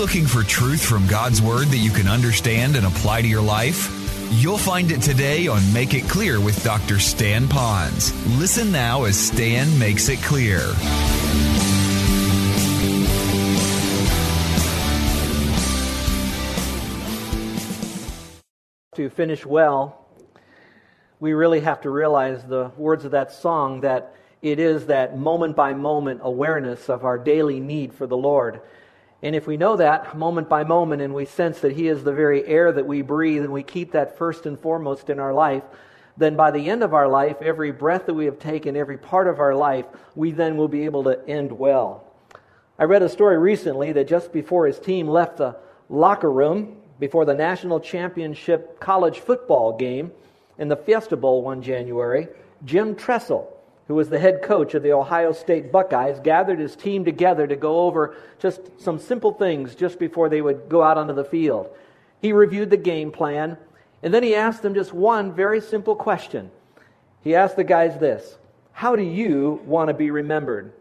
looking for truth from God's Word that you can understand and apply to your life? You'll find it today on Make It Clear with Dr. Stan Ponz. Listen now as Stan makes it clear. To finish well, we really have to realize the words of that song that it is that moment by moment awareness of our daily need for the Lord. And if we know that moment by moment and we sense that He is the very air that we breathe and we keep that first and foremost in our life, then by the end of our life, every breath that we have taken, every part of our life, we then will be able to end well. I read a story recently that just before his team left the locker room before the national championship college football game in the Fiesta Bowl one January, Jim Tressel, who was the head coach of the Ohio State Buckeyes, gathered his team together to go over just some simple things just before they would go out onto the field. He reviewed the game plan, and then he asked them just one very simple question. He asked the guys this How do you want to be remembered?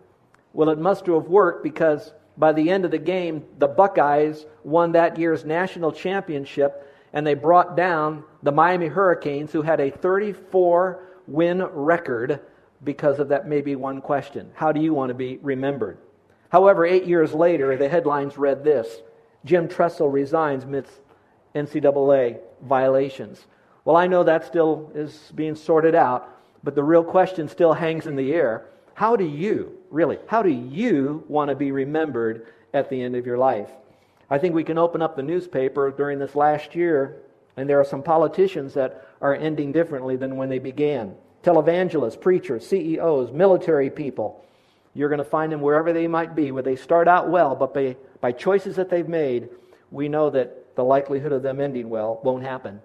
Well, it must have worked because by the end of the game, the Buckeyes won that year's national championship, and they brought down the Miami Hurricanes, who had a 34 win record because of that maybe one question How do you want to be remembered? However, eight years later, the headlines read this Jim Tressel resigns amidst NCAA violations. Well, I know that still is being sorted out, but the real question still hangs in the air. How do you, really, how do you want to be remembered at the end of your life? I think we can open up the newspaper during this last year, and there are some politicians that are ending differently than when they began televangelists, preachers, CEOs, military people. You're going to find them wherever they might be, where they start out well, but by, by choices that they've made, we know that the likelihood of them ending well won't happen.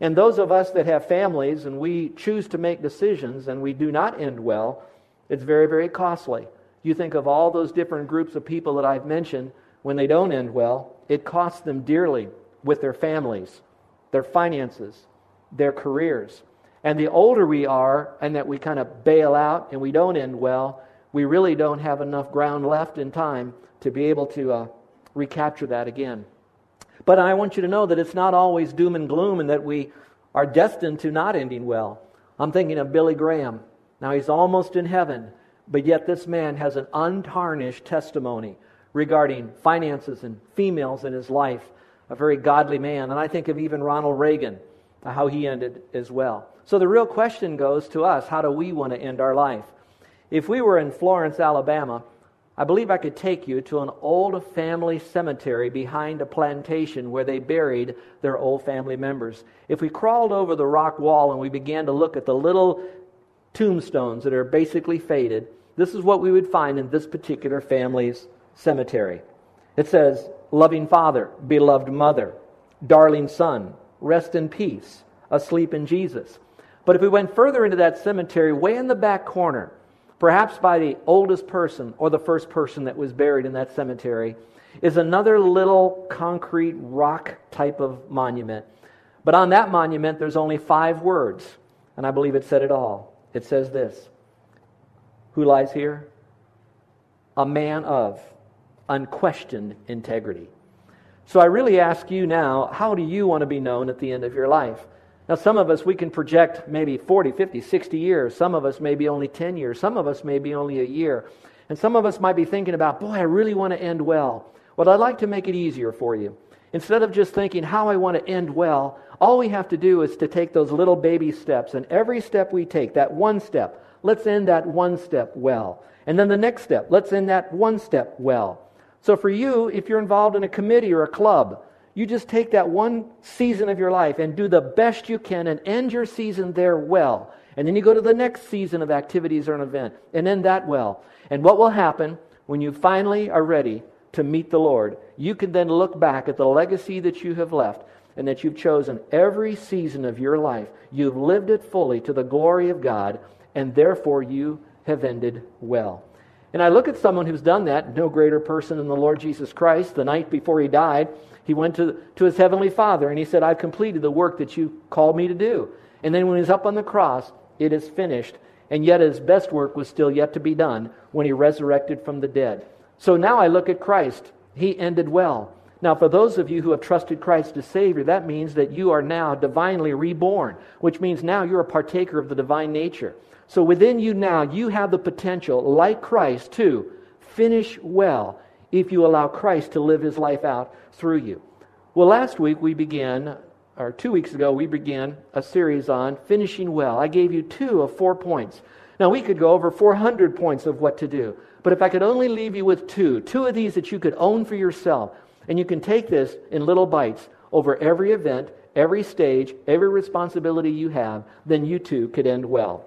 And those of us that have families and we choose to make decisions and we do not end well, it's very, very costly. You think of all those different groups of people that I've mentioned, when they don't end well, it costs them dearly with their families, their finances, their careers. And the older we are, and that we kind of bail out and we don't end well, we really don't have enough ground left in time to be able to uh, recapture that again. But I want you to know that it's not always doom and gloom and that we are destined to not ending well. I'm thinking of Billy Graham. Now he's almost in heaven, but yet this man has an untarnished testimony regarding finances and females in his life. A very godly man. And I think of even Ronald Reagan, how he ended as well. So the real question goes to us how do we want to end our life? If we were in Florence, Alabama, I believe I could take you to an old family cemetery behind a plantation where they buried their old family members. If we crawled over the rock wall and we began to look at the little tombstones that are basically faded, this is what we would find in this particular family's cemetery. It says, Loving father, beloved mother, darling son, rest in peace, asleep in Jesus. But if we went further into that cemetery, way in the back corner, perhaps by the oldest person or the first person that was buried in that cemetery, is another little concrete rock type of monument. But on that monument, there's only five words, and I believe it said it all. It says this Who lies here? A man of unquestioned integrity. So I really ask you now, how do you want to be known at the end of your life? Now, some of us, we can project maybe 40, 50, 60 years. Some of us maybe only 10 years. Some of us maybe only a year. And some of us might be thinking about, boy, I really want to end well. Well, I'd like to make it easier for you. Instead of just thinking how I want to end well, all we have to do is to take those little baby steps. And every step we take, that one step, let's end that one step well. And then the next step, let's end that one step well. So for you, if you're involved in a committee or a club, you just take that one season of your life and do the best you can and end your season there well. And then you go to the next season of activities or an event and end that well. And what will happen when you finally are ready to meet the Lord? You can then look back at the legacy that you have left and that you've chosen every season of your life. You've lived it fully to the glory of God, and therefore you have ended well. And I look at someone who's done that, no greater person than the Lord Jesus Christ. The night before he died, he went to, to his heavenly Father and he said, I've completed the work that you called me to do. And then when he's up on the cross, it is finished. And yet his best work was still yet to be done when he resurrected from the dead. So now I look at Christ. He ended well. Now, for those of you who have trusted Christ as Savior, that means that you are now divinely reborn, which means now you're a partaker of the divine nature. So within you now, you have the potential, like Christ, to finish well if you allow Christ to live his life out through you. Well, last week we began, or two weeks ago, we began a series on finishing well. I gave you two of four points. Now, we could go over 400 points of what to do, but if I could only leave you with two, two of these that you could own for yourself, and you can take this in little bites over every event, every stage, every responsibility you have, then you too could end well.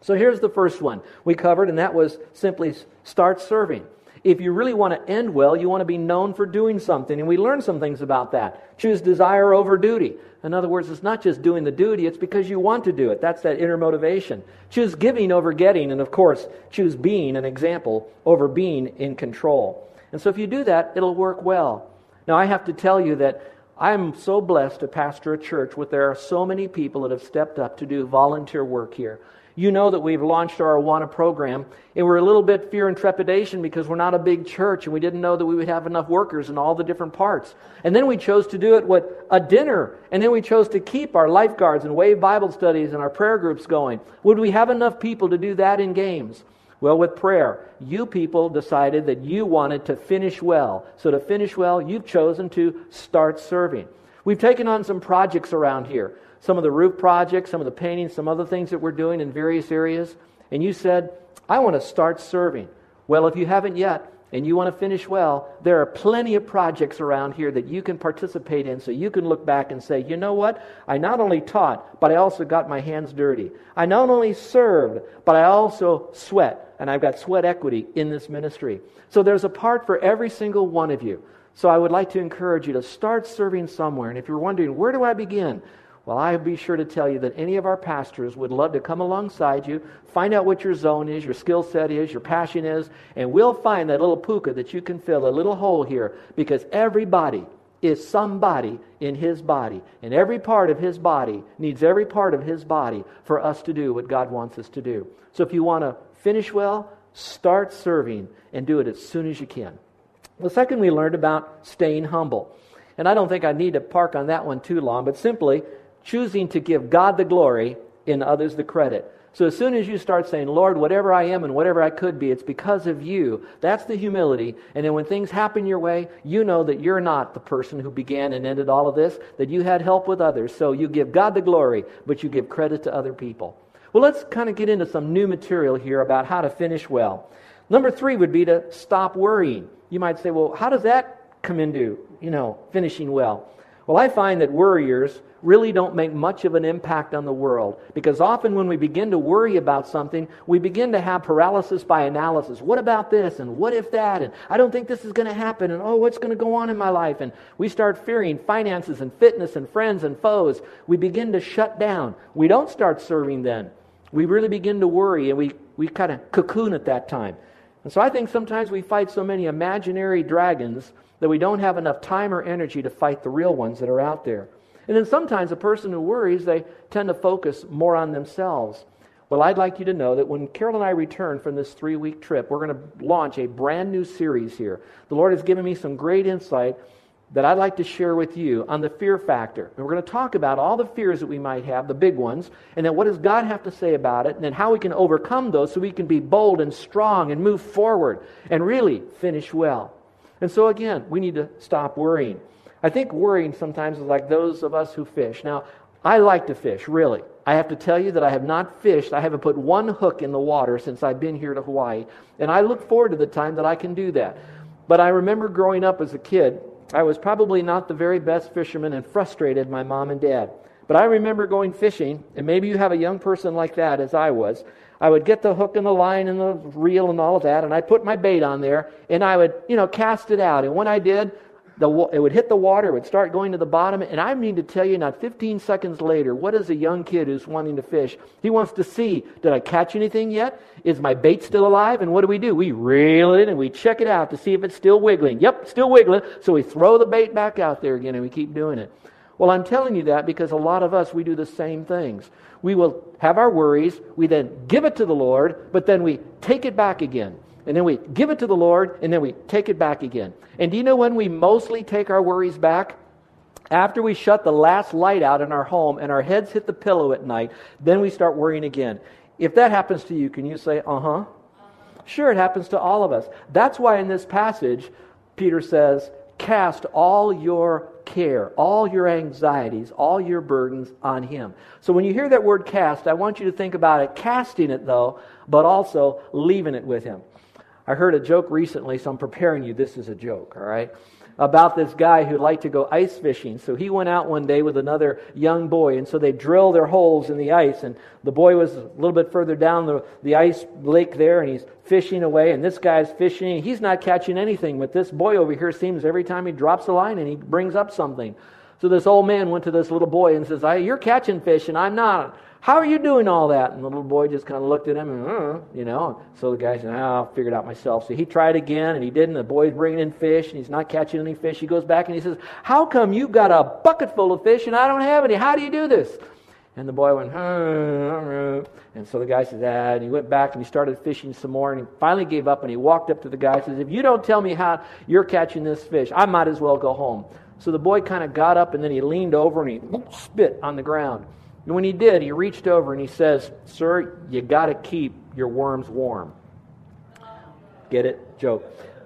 So here's the first one we covered, and that was simply start serving. If you really want to end well, you want to be known for doing something. And we learn some things about that. Choose desire over duty. In other words, it's not just doing the duty, it's because you want to do it. That's that inner motivation. Choose giving over getting. And of course, choose being an example over being in control. And so if you do that, it'll work well. Now, I have to tell you that I'm so blessed to pastor a church where there are so many people that have stepped up to do volunteer work here. You know that we've launched our Awana program, and we're a little bit fear and trepidation because we're not a big church, and we didn't know that we would have enough workers in all the different parts. And then we chose to do it with a dinner, and then we chose to keep our lifeguards and wave Bible studies and our prayer groups going. Would we have enough people to do that in games? Well, with prayer, you people decided that you wanted to finish well. So, to finish well, you've chosen to start serving. We've taken on some projects around here some of the roof projects, some of the painting, some other things that we're doing in various areas, and you said, I want to start serving. Well, if you haven't yet, and you want to finish well, there are plenty of projects around here that you can participate in so you can look back and say, you know what? I not only taught, but I also got my hands dirty. I not only served, but I also sweat, and I've got sweat equity in this ministry. So there's a part for every single one of you. So I would like to encourage you to start serving somewhere. And if you're wondering, where do I begin? Well, I'll be sure to tell you that any of our pastors would love to come alongside you, find out what your zone is, your skill set is, your passion is, and we'll find that little puka that you can fill, a little hole here, because everybody is somebody in his body. And every part of his body needs every part of his body for us to do what God wants us to do. So if you want to finish well, start serving and do it as soon as you can. The second, we learned about staying humble. And I don't think I need to park on that one too long, but simply choosing to give God the glory and others the credit. So as soon as you start saying, Lord, whatever I am and whatever I could be, it's because of you, that's the humility. And then when things happen your way, you know that you're not the person who began and ended all of this, that you had help with others. So you give God the glory, but you give credit to other people. Well, let's kind of get into some new material here about how to finish well. Number three would be to stop worrying. You might say, well, how does that come into, you know, finishing well? Well, I find that worriers really don't make much of an impact on the world because often when we begin to worry about something, we begin to have paralysis by analysis. What about this? And what if that? And I don't think this is going to happen. And oh, what's going to go on in my life? And we start fearing finances and fitness and friends and foes. We begin to shut down. We don't start serving then. We really begin to worry and we, we kind of cocoon at that time. And so I think sometimes we fight so many imaginary dragons that we don't have enough time or energy to fight the real ones that are out there. And then sometimes a person who worries, they tend to focus more on themselves. Well, I'd like you to know that when Carol and I return from this three week trip, we're going to launch a brand new series here. The Lord has given me some great insight that I'd like to share with you on the fear factor. And we're going to talk about all the fears that we might have, the big ones, and then what does God have to say about it, and then how we can overcome those so we can be bold and strong and move forward and really finish well. And so, again, we need to stop worrying. I think worrying sometimes is like those of us who fish. Now, I like to fish, really. I have to tell you that I have not fished. I haven't put one hook in the water since I've been here to Hawaii. And I look forward to the time that I can do that. But I remember growing up as a kid, I was probably not the very best fisherman and frustrated my mom and dad. But I remember going fishing, and maybe you have a young person like that, as I was. I would get the hook and the line and the reel and all of that, and I'd put my bait on there, and I would, you know, cast it out. And when I did, the, it would hit the water, it would start going to the bottom. And I mean to tell you, not 15 seconds later, what is a young kid who's wanting to fish? He wants to see, did I catch anything yet? Is my bait still alive? And what do we do? We reel it and we check it out to see if it's still wiggling. Yep, still wiggling. So we throw the bait back out there again and we keep doing it. Well, I'm telling you that because a lot of us, we do the same things. We will have our worries, we then give it to the Lord, but then we take it back again. and then we give it to the Lord, and then we take it back again. And do you know when we mostly take our worries back? After we shut the last light out in our home and our heads hit the pillow at night, then we start worrying again. If that happens to you, can you say, uh huh? Sure, it happens to all of us. That's why in this passage, Peter says, cast all your care, all your anxieties, all your burdens on Him. So when you hear that word cast, I want you to think about it casting it, though, but also leaving it with Him. I heard a joke recently, so I'm preparing you. This is a joke, all right? about this guy who liked to go ice fishing. So he went out one day with another young boy, and so they drill their holes in the ice. And the boy was a little bit further down the, the ice lake there, and he's fishing away. And this guy's fishing, he's not catching anything. But this boy over here seems every time he drops a line and he brings up something. So this old man went to this little boy and says, You're catching fish, and I'm not. How are you doing all that? And the little boy just kind of looked at him and, uh, you know. So the guy said, oh, I'll figure it out myself. So he tried again and he didn't. The boy's bringing in fish and he's not catching any fish. He goes back and he says, How come you've got a bucket full of fish and I don't have any? How do you do this? And the boy went, and so the guy says, ah, and he went back and he started fishing some more, and he finally gave up, and he walked up to the guy and says, if you don't tell me how you're catching this fish, I might as well go home. So the boy kind of got up, and then he leaned over and he spit on the ground. And when he did, he reached over and he says, Sir, you got to keep your worms warm. Get it? Joke.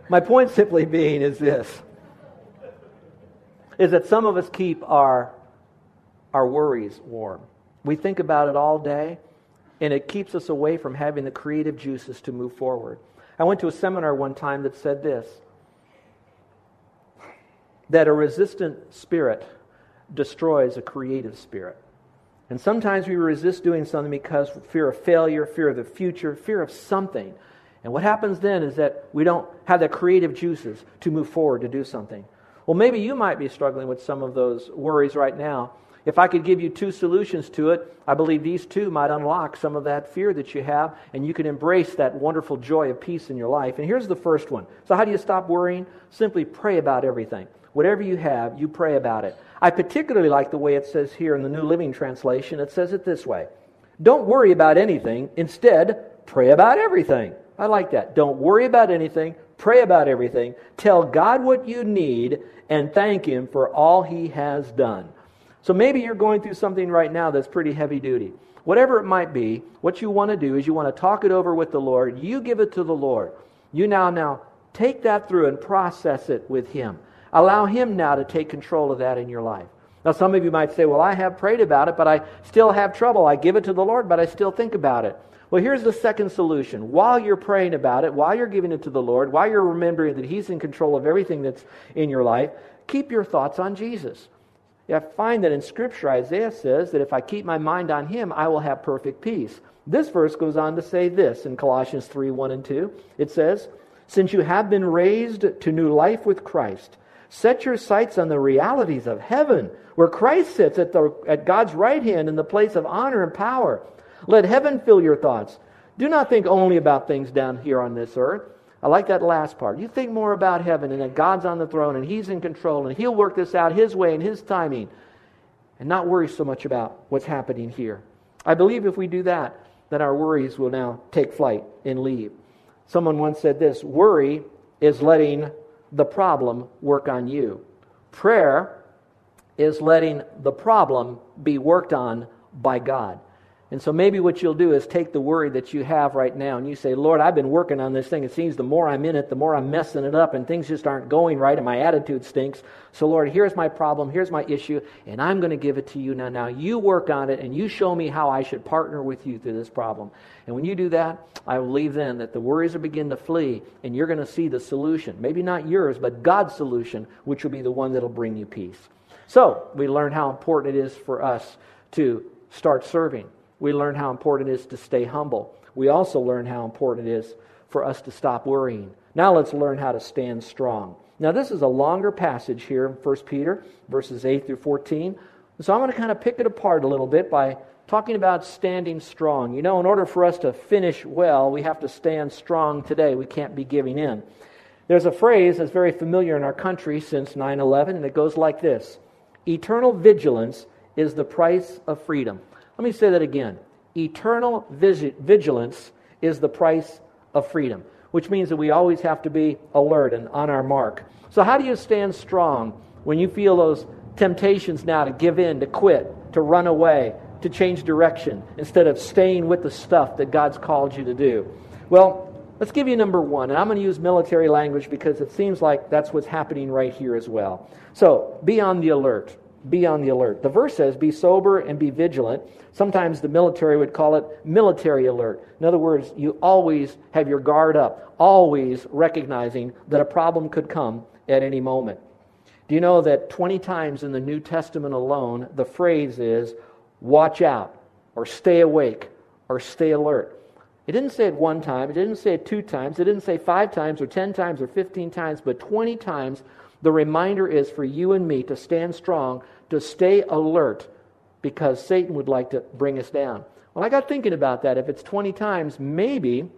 My point simply being is this is that some of us keep our, our worries warm. We think about it all day, and it keeps us away from having the creative juices to move forward. I went to a seminar one time that said this that a resistant spirit destroys a creative spirit. And sometimes we resist doing something because fear of failure, fear of the future, fear of something. And what happens then is that we don't have the creative juices to move forward to do something. Well, maybe you might be struggling with some of those worries right now. If I could give you two solutions to it, I believe these two might unlock some of that fear that you have, and you can embrace that wonderful joy of peace in your life. And here's the first one. So, how do you stop worrying? Simply pray about everything. Whatever you have, you pray about it. I particularly like the way it says here in the New Living Translation. It says it this way Don't worry about anything. Instead, pray about everything. I like that. Don't worry about anything. Pray about everything. Tell God what you need and thank Him for all He has done. So maybe you're going through something right now that's pretty heavy duty. Whatever it might be, what you want to do is you want to talk it over with the Lord. You give it to the Lord. You now now take that through and process it with Him. Allow Him now to take control of that in your life. Now, some of you might say, Well, I have prayed about it, but I still have trouble. I give it to the Lord, but I still think about it. Well, here's the second solution. While you're praying about it, while you're giving it to the Lord, while you're remembering that He's in control of everything that's in your life, keep your thoughts on Jesus. I find that in Scripture, Isaiah says that if I keep my mind on Him, I will have perfect peace. This verse goes on to say this in Colossians 3 1 and 2. It says, Since you have been raised to new life with Christ, Set your sights on the realities of heaven, where Christ sits at, the, at God's right hand in the place of honor and power. Let heaven fill your thoughts. Do not think only about things down here on this earth. I like that last part. You think more about heaven and that God's on the throne and He's in control and He'll work this out His way and His timing and not worry so much about what's happening here. I believe if we do that, then our worries will now take flight and leave. Someone once said this worry is letting the problem work on you. Prayer is letting the problem be worked on by God. And so maybe what you'll do is take the worry that you have right now and you say, Lord, I've been working on this thing. It seems the more I'm in it, the more I'm messing it up and things just aren't going right and my attitude stinks. So, Lord, here's my problem, here's my issue, and I'm going to give it to you now. Now, you work on it and you show me how I should partner with you through this problem. And when you do that, I believe then that the worries will begin to flee and you're going to see the solution. Maybe not yours, but God's solution, which will be the one that'll bring you peace. So, we learn how important it is for us to start serving we learn how important it is to stay humble. We also learn how important it is for us to stop worrying. Now let's learn how to stand strong. Now, this is a longer passage here in 1 Peter, verses 8 through 14. So I'm going to kind of pick it apart a little bit by talking about standing strong. You know, in order for us to finish well, we have to stand strong today. We can't be giving in. There's a phrase that's very familiar in our country since 9 11, and it goes like this Eternal vigilance is the price of freedom. Let me say that again. Eternal vigilance is the price of freedom. which means that we always have to be alert and on our mark. So, how do you stand strong when you feel those temptations now to give in, to quit, to run away, to change direction instead of staying with the stuff that God's called you to do? Well, let's give you number one. And I'm going to use military language because it seems like that's what's happening right here as well. So, be on the alert. Be on the alert. The verse says, Be sober and be vigilant. Sometimes the military would call it military alert. In other words, you always have your guard up, always recognizing that a problem could come at any moment. Do you know that 20 times in the New Testament alone, the phrase is, watch out, or stay awake, or stay alert? It didn't say it one time, it didn't say it two times, it didn't say five times, or 10 times, or 15 times, but 20 times the reminder is for you and me to stand strong, to stay alert, because Satan would like to bring us down. Well, I got thinking about that. If it's 20 times, maybe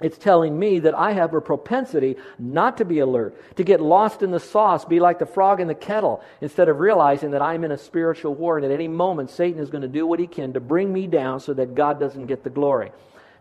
it's telling me that I have a propensity not to be alert, to get lost in the sauce, be like the frog in the kettle, instead of realizing that I'm in a spiritual war and at any moment Satan is going to do what he can to bring me down so that God doesn't get the glory.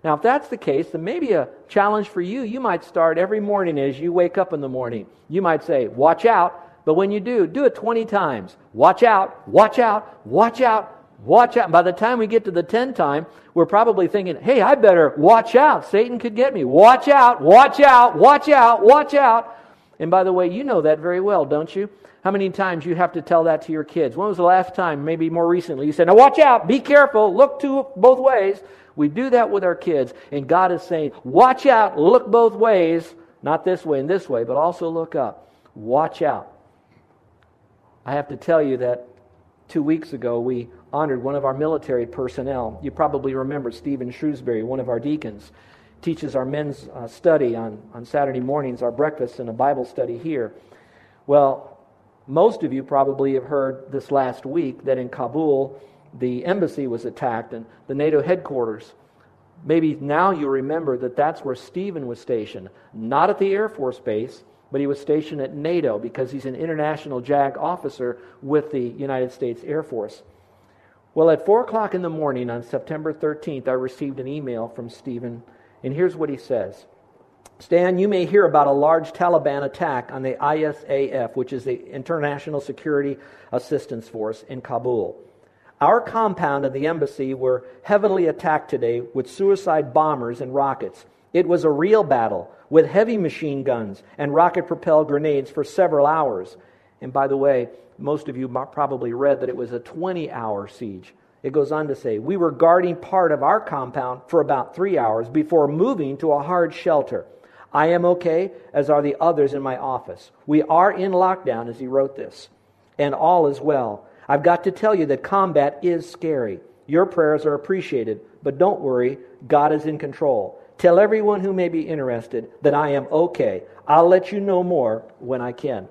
Now, if that's the case, then maybe a challenge for you, you might start every morning as you wake up in the morning. You might say, Watch out. But when you do, do it 20 times. Watch out, watch out, watch out, watch out. By the time we get to the 10 time, we're probably thinking, hey, I better watch out. Satan could get me. Watch out, watch out, watch out, watch out. And by the way, you know that very well, don't you? How many times you have to tell that to your kids? When was the last time, maybe more recently, you said, now watch out, be careful, look to both ways. We do that with our kids, and God is saying, watch out, look both ways, not this way and this way, but also look up. Watch out. I have to tell you that two weeks ago we honored one of our military personnel. You probably remember Stephen Shrewsbury, one of our deacons, teaches our men's uh, study on, on Saturday mornings, our breakfast and a Bible study here. Well, most of you probably have heard this last week that in Kabul, the embassy was attacked and the NATO headquarters. Maybe now you remember that that's where Stephen was stationed, not at the Air Force Base, but he was stationed at NATO because he's an international JAG officer with the United States Air Force. Well, at 4 o'clock in the morning on September 13th, I received an email from Stephen, and here's what he says Stan, you may hear about a large Taliban attack on the ISAF, which is the International Security Assistance Force in Kabul. Our compound and the embassy were heavily attacked today with suicide bombers and rockets. It was a real battle with heavy machine guns and rocket propelled grenades for several hours. And by the way, most of you probably read that it was a 20 hour siege. It goes on to say, We were guarding part of our compound for about three hours before moving to a hard shelter. I am okay, as are the others in my office. We are in lockdown, as he wrote this, and all is well. I've got to tell you that combat is scary. Your prayers are appreciated, but don't worry, God is in control. Tell everyone who may be interested that I am okay. I'll let you know more when I can.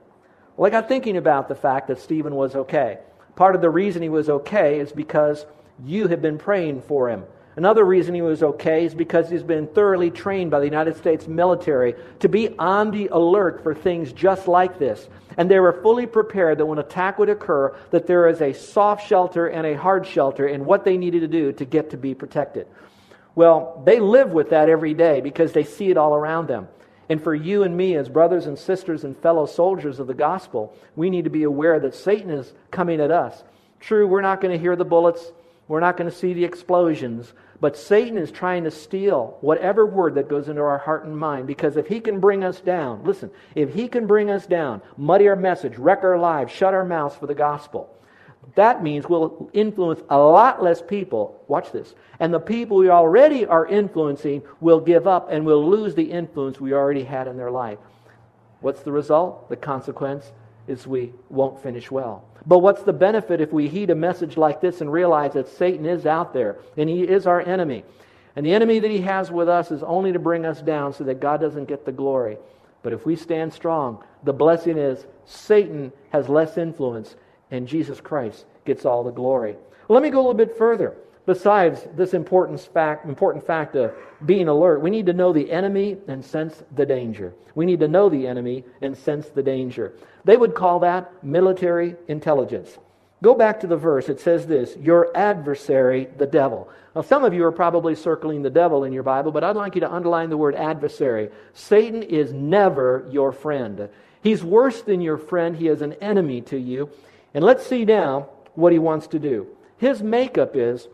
Well, I got thinking about the fact that Stephen was okay. Part of the reason he was okay is because you have been praying for him. Another reason he was okay is because he's been thoroughly trained by the United States military to be on the alert for things just like this. And they were fully prepared that when attack would occur, that there is a soft shelter and a hard shelter and what they needed to do to get to be protected. Well, they live with that every day because they see it all around them. And for you and me, as brothers and sisters and fellow soldiers of the gospel, we need to be aware that Satan is coming at us. True, we're not going to hear the bullets, we're not going to see the explosions, but Satan is trying to steal whatever word that goes into our heart and mind. Because if he can bring us down, listen, if he can bring us down, muddy our message, wreck our lives, shut our mouths for the gospel, that means we'll influence a lot less people. Watch this. And the people we already are influencing will give up and will lose the influence we already had in their life. What's the result? The consequence is we won't finish well. But what's the benefit if we heed a message like this and realize that Satan is out there and he is our enemy? And the enemy that he has with us is only to bring us down so that God doesn't get the glory. But if we stand strong, the blessing is Satan has less influence and Jesus Christ gets all the glory. Let me go a little bit further. Besides this important fact, important fact of being alert, we need to know the enemy and sense the danger. We need to know the enemy and sense the danger. They would call that military intelligence. Go back to the verse. It says this Your adversary, the devil. Now, some of you are probably circling the devil in your Bible, but I'd like you to underline the word adversary. Satan is never your friend. He's worse than your friend, he is an enemy to you. And let's see now what he wants to do. His makeup is,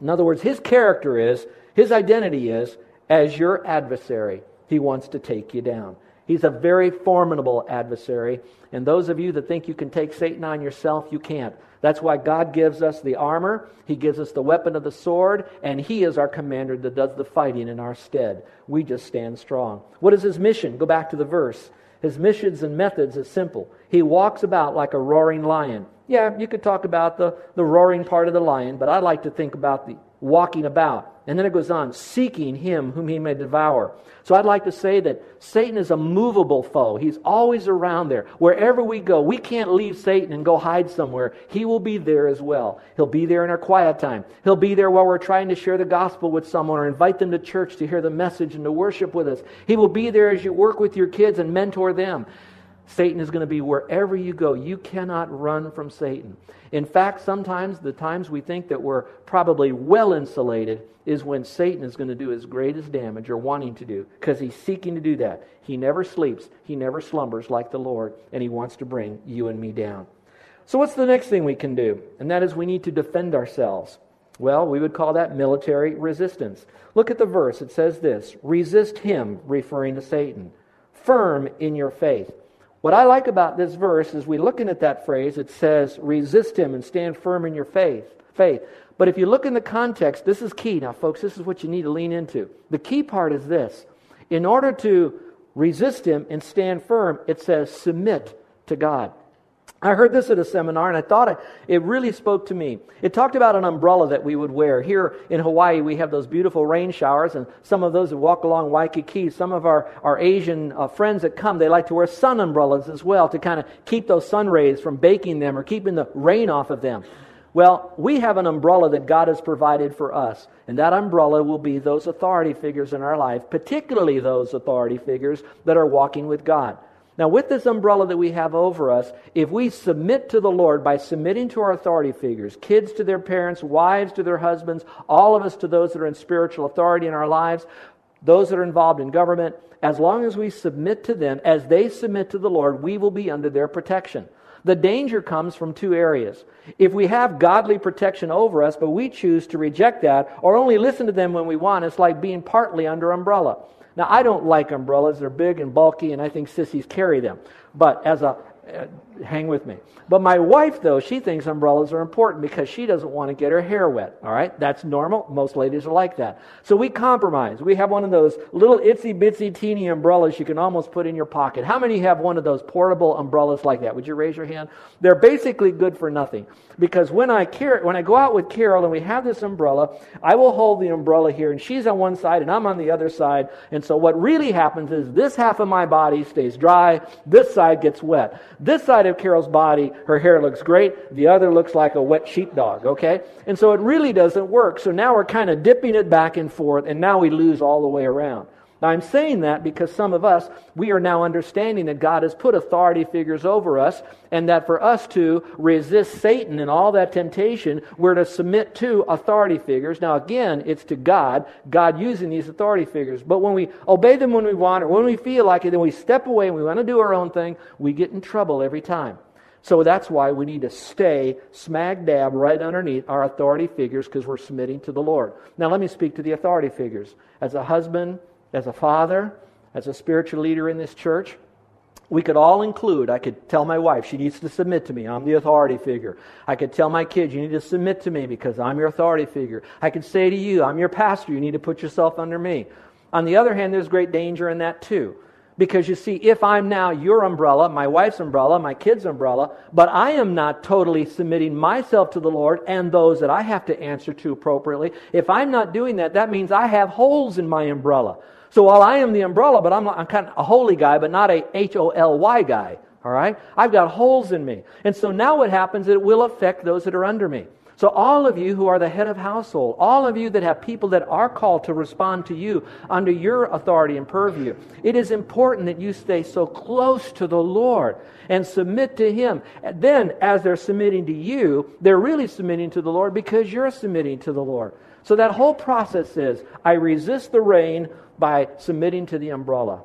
in other words, his character is, his identity is, as your adversary. He wants to take you down. He's a very formidable adversary. And those of you that think you can take Satan on yourself, you can't. That's why God gives us the armor, He gives us the weapon of the sword, and He is our commander that does the fighting in our stead. We just stand strong. What is His mission? Go back to the verse. His missions and methods is simple. He walks about like a roaring lion. Yeah, you could talk about the, the roaring part of the lion, but I like to think about the walking about. And then it goes on, seeking him whom he may devour. So I'd like to say that Satan is a movable foe. He's always around there. Wherever we go, we can't leave Satan and go hide somewhere. He will be there as well. He'll be there in our quiet time. He'll be there while we're trying to share the gospel with someone or invite them to church to hear the message and to worship with us. He will be there as you work with your kids and mentor them. Satan is going to be wherever you go. You cannot run from Satan. In fact, sometimes the times we think that we're probably well insulated is when Satan is going to do his greatest damage or wanting to do, because he's seeking to do that. He never sleeps, he never slumbers like the Lord, and he wants to bring you and me down. So, what's the next thing we can do? And that is we need to defend ourselves. Well, we would call that military resistance. Look at the verse. It says this resist him, referring to Satan, firm in your faith. What I like about this verse is we looking at that phrase, it says, resist him and stand firm in your faith. Faith. But if you look in the context, this is key. Now, folks, this is what you need to lean into. The key part is this. In order to resist him and stand firm, it says submit to God. I heard this at a seminar and I thought it, really spoke to me. It talked about an umbrella that we would wear. Here in Hawaii, we have those beautiful rain showers, and some of those that walk along Waikiki, some of our, our Asian uh, friends that come, they like to wear sun umbrellas as well to kind of keep those sun rays from baking them or keeping the rain off of them. Well, we have an umbrella that God has provided for us, and that umbrella will be those authority figures in our life, particularly those authority figures that are walking with God. Now, with this umbrella that we have over us, if we submit to the Lord by submitting to our authority figures, kids to their parents, wives to their husbands, all of us to those that are in spiritual authority in our lives, those that are involved in government, as long as we submit to them, as they submit to the Lord, we will be under their protection. The danger comes from two areas. If we have godly protection over us, but we choose to reject that or only listen to them when we want, it's like being partly under umbrella. Now, I don't like umbrellas. They're big and bulky, and I think sissies carry them. But as a, hang with me. But my wife, though, she thinks umbrellas are important because she doesn't want to get her hair wet. All right? That's normal. Most ladies are like that. So we compromise. We have one of those little itsy bitsy teeny umbrellas you can almost put in your pocket. How many have one of those portable umbrellas like that? Would you raise your hand? They're basically good for nothing. Because when I, when I go out with Carol and we have this umbrella, I will hold the umbrella here and she's on one side and I'm on the other side. And so what really happens is this half of my body stays dry, this side gets wet. This side of Carol's body, her hair looks great. The other looks like a wet sheepdog, okay? And so it really doesn't work. So now we're kind of dipping it back and forth, and now we lose all the way around. Now, I'm saying that because some of us, we are now understanding that God has put authority figures over us, and that for us to resist Satan and all that temptation, we're to submit to authority figures. Now, again, it's to God, God using these authority figures. But when we obey them when we want or when we feel like it, then we step away and we want to do our own thing, we get in trouble every time. So that's why we need to stay smack dab right underneath our authority figures because we're submitting to the Lord. Now, let me speak to the authority figures. As a husband, as a father, as a spiritual leader in this church, we could all include, I could tell my wife, she needs to submit to me. I'm the authority figure. I could tell my kids, you need to submit to me because I'm your authority figure. I could say to you, I'm your pastor, you need to put yourself under me. On the other hand, there's great danger in that too. Because you see, if I'm now your umbrella, my wife's umbrella, my kid's umbrella, but I am not totally submitting myself to the Lord and those that I have to answer to appropriately, if I'm not doing that, that means I have holes in my umbrella. So while I am the umbrella, but I'm, I'm kind of a holy guy, but not a H O L Y guy. All right? I've got holes in me. And so now what happens, it will affect those that are under me. So, all of you who are the head of household, all of you that have people that are called to respond to you under your authority and purview, it is important that you stay so close to the Lord and submit to Him. Then, as they're submitting to you, they're really submitting to the Lord because you're submitting to the Lord. So, that whole process is I resist the rain by submitting to the umbrella.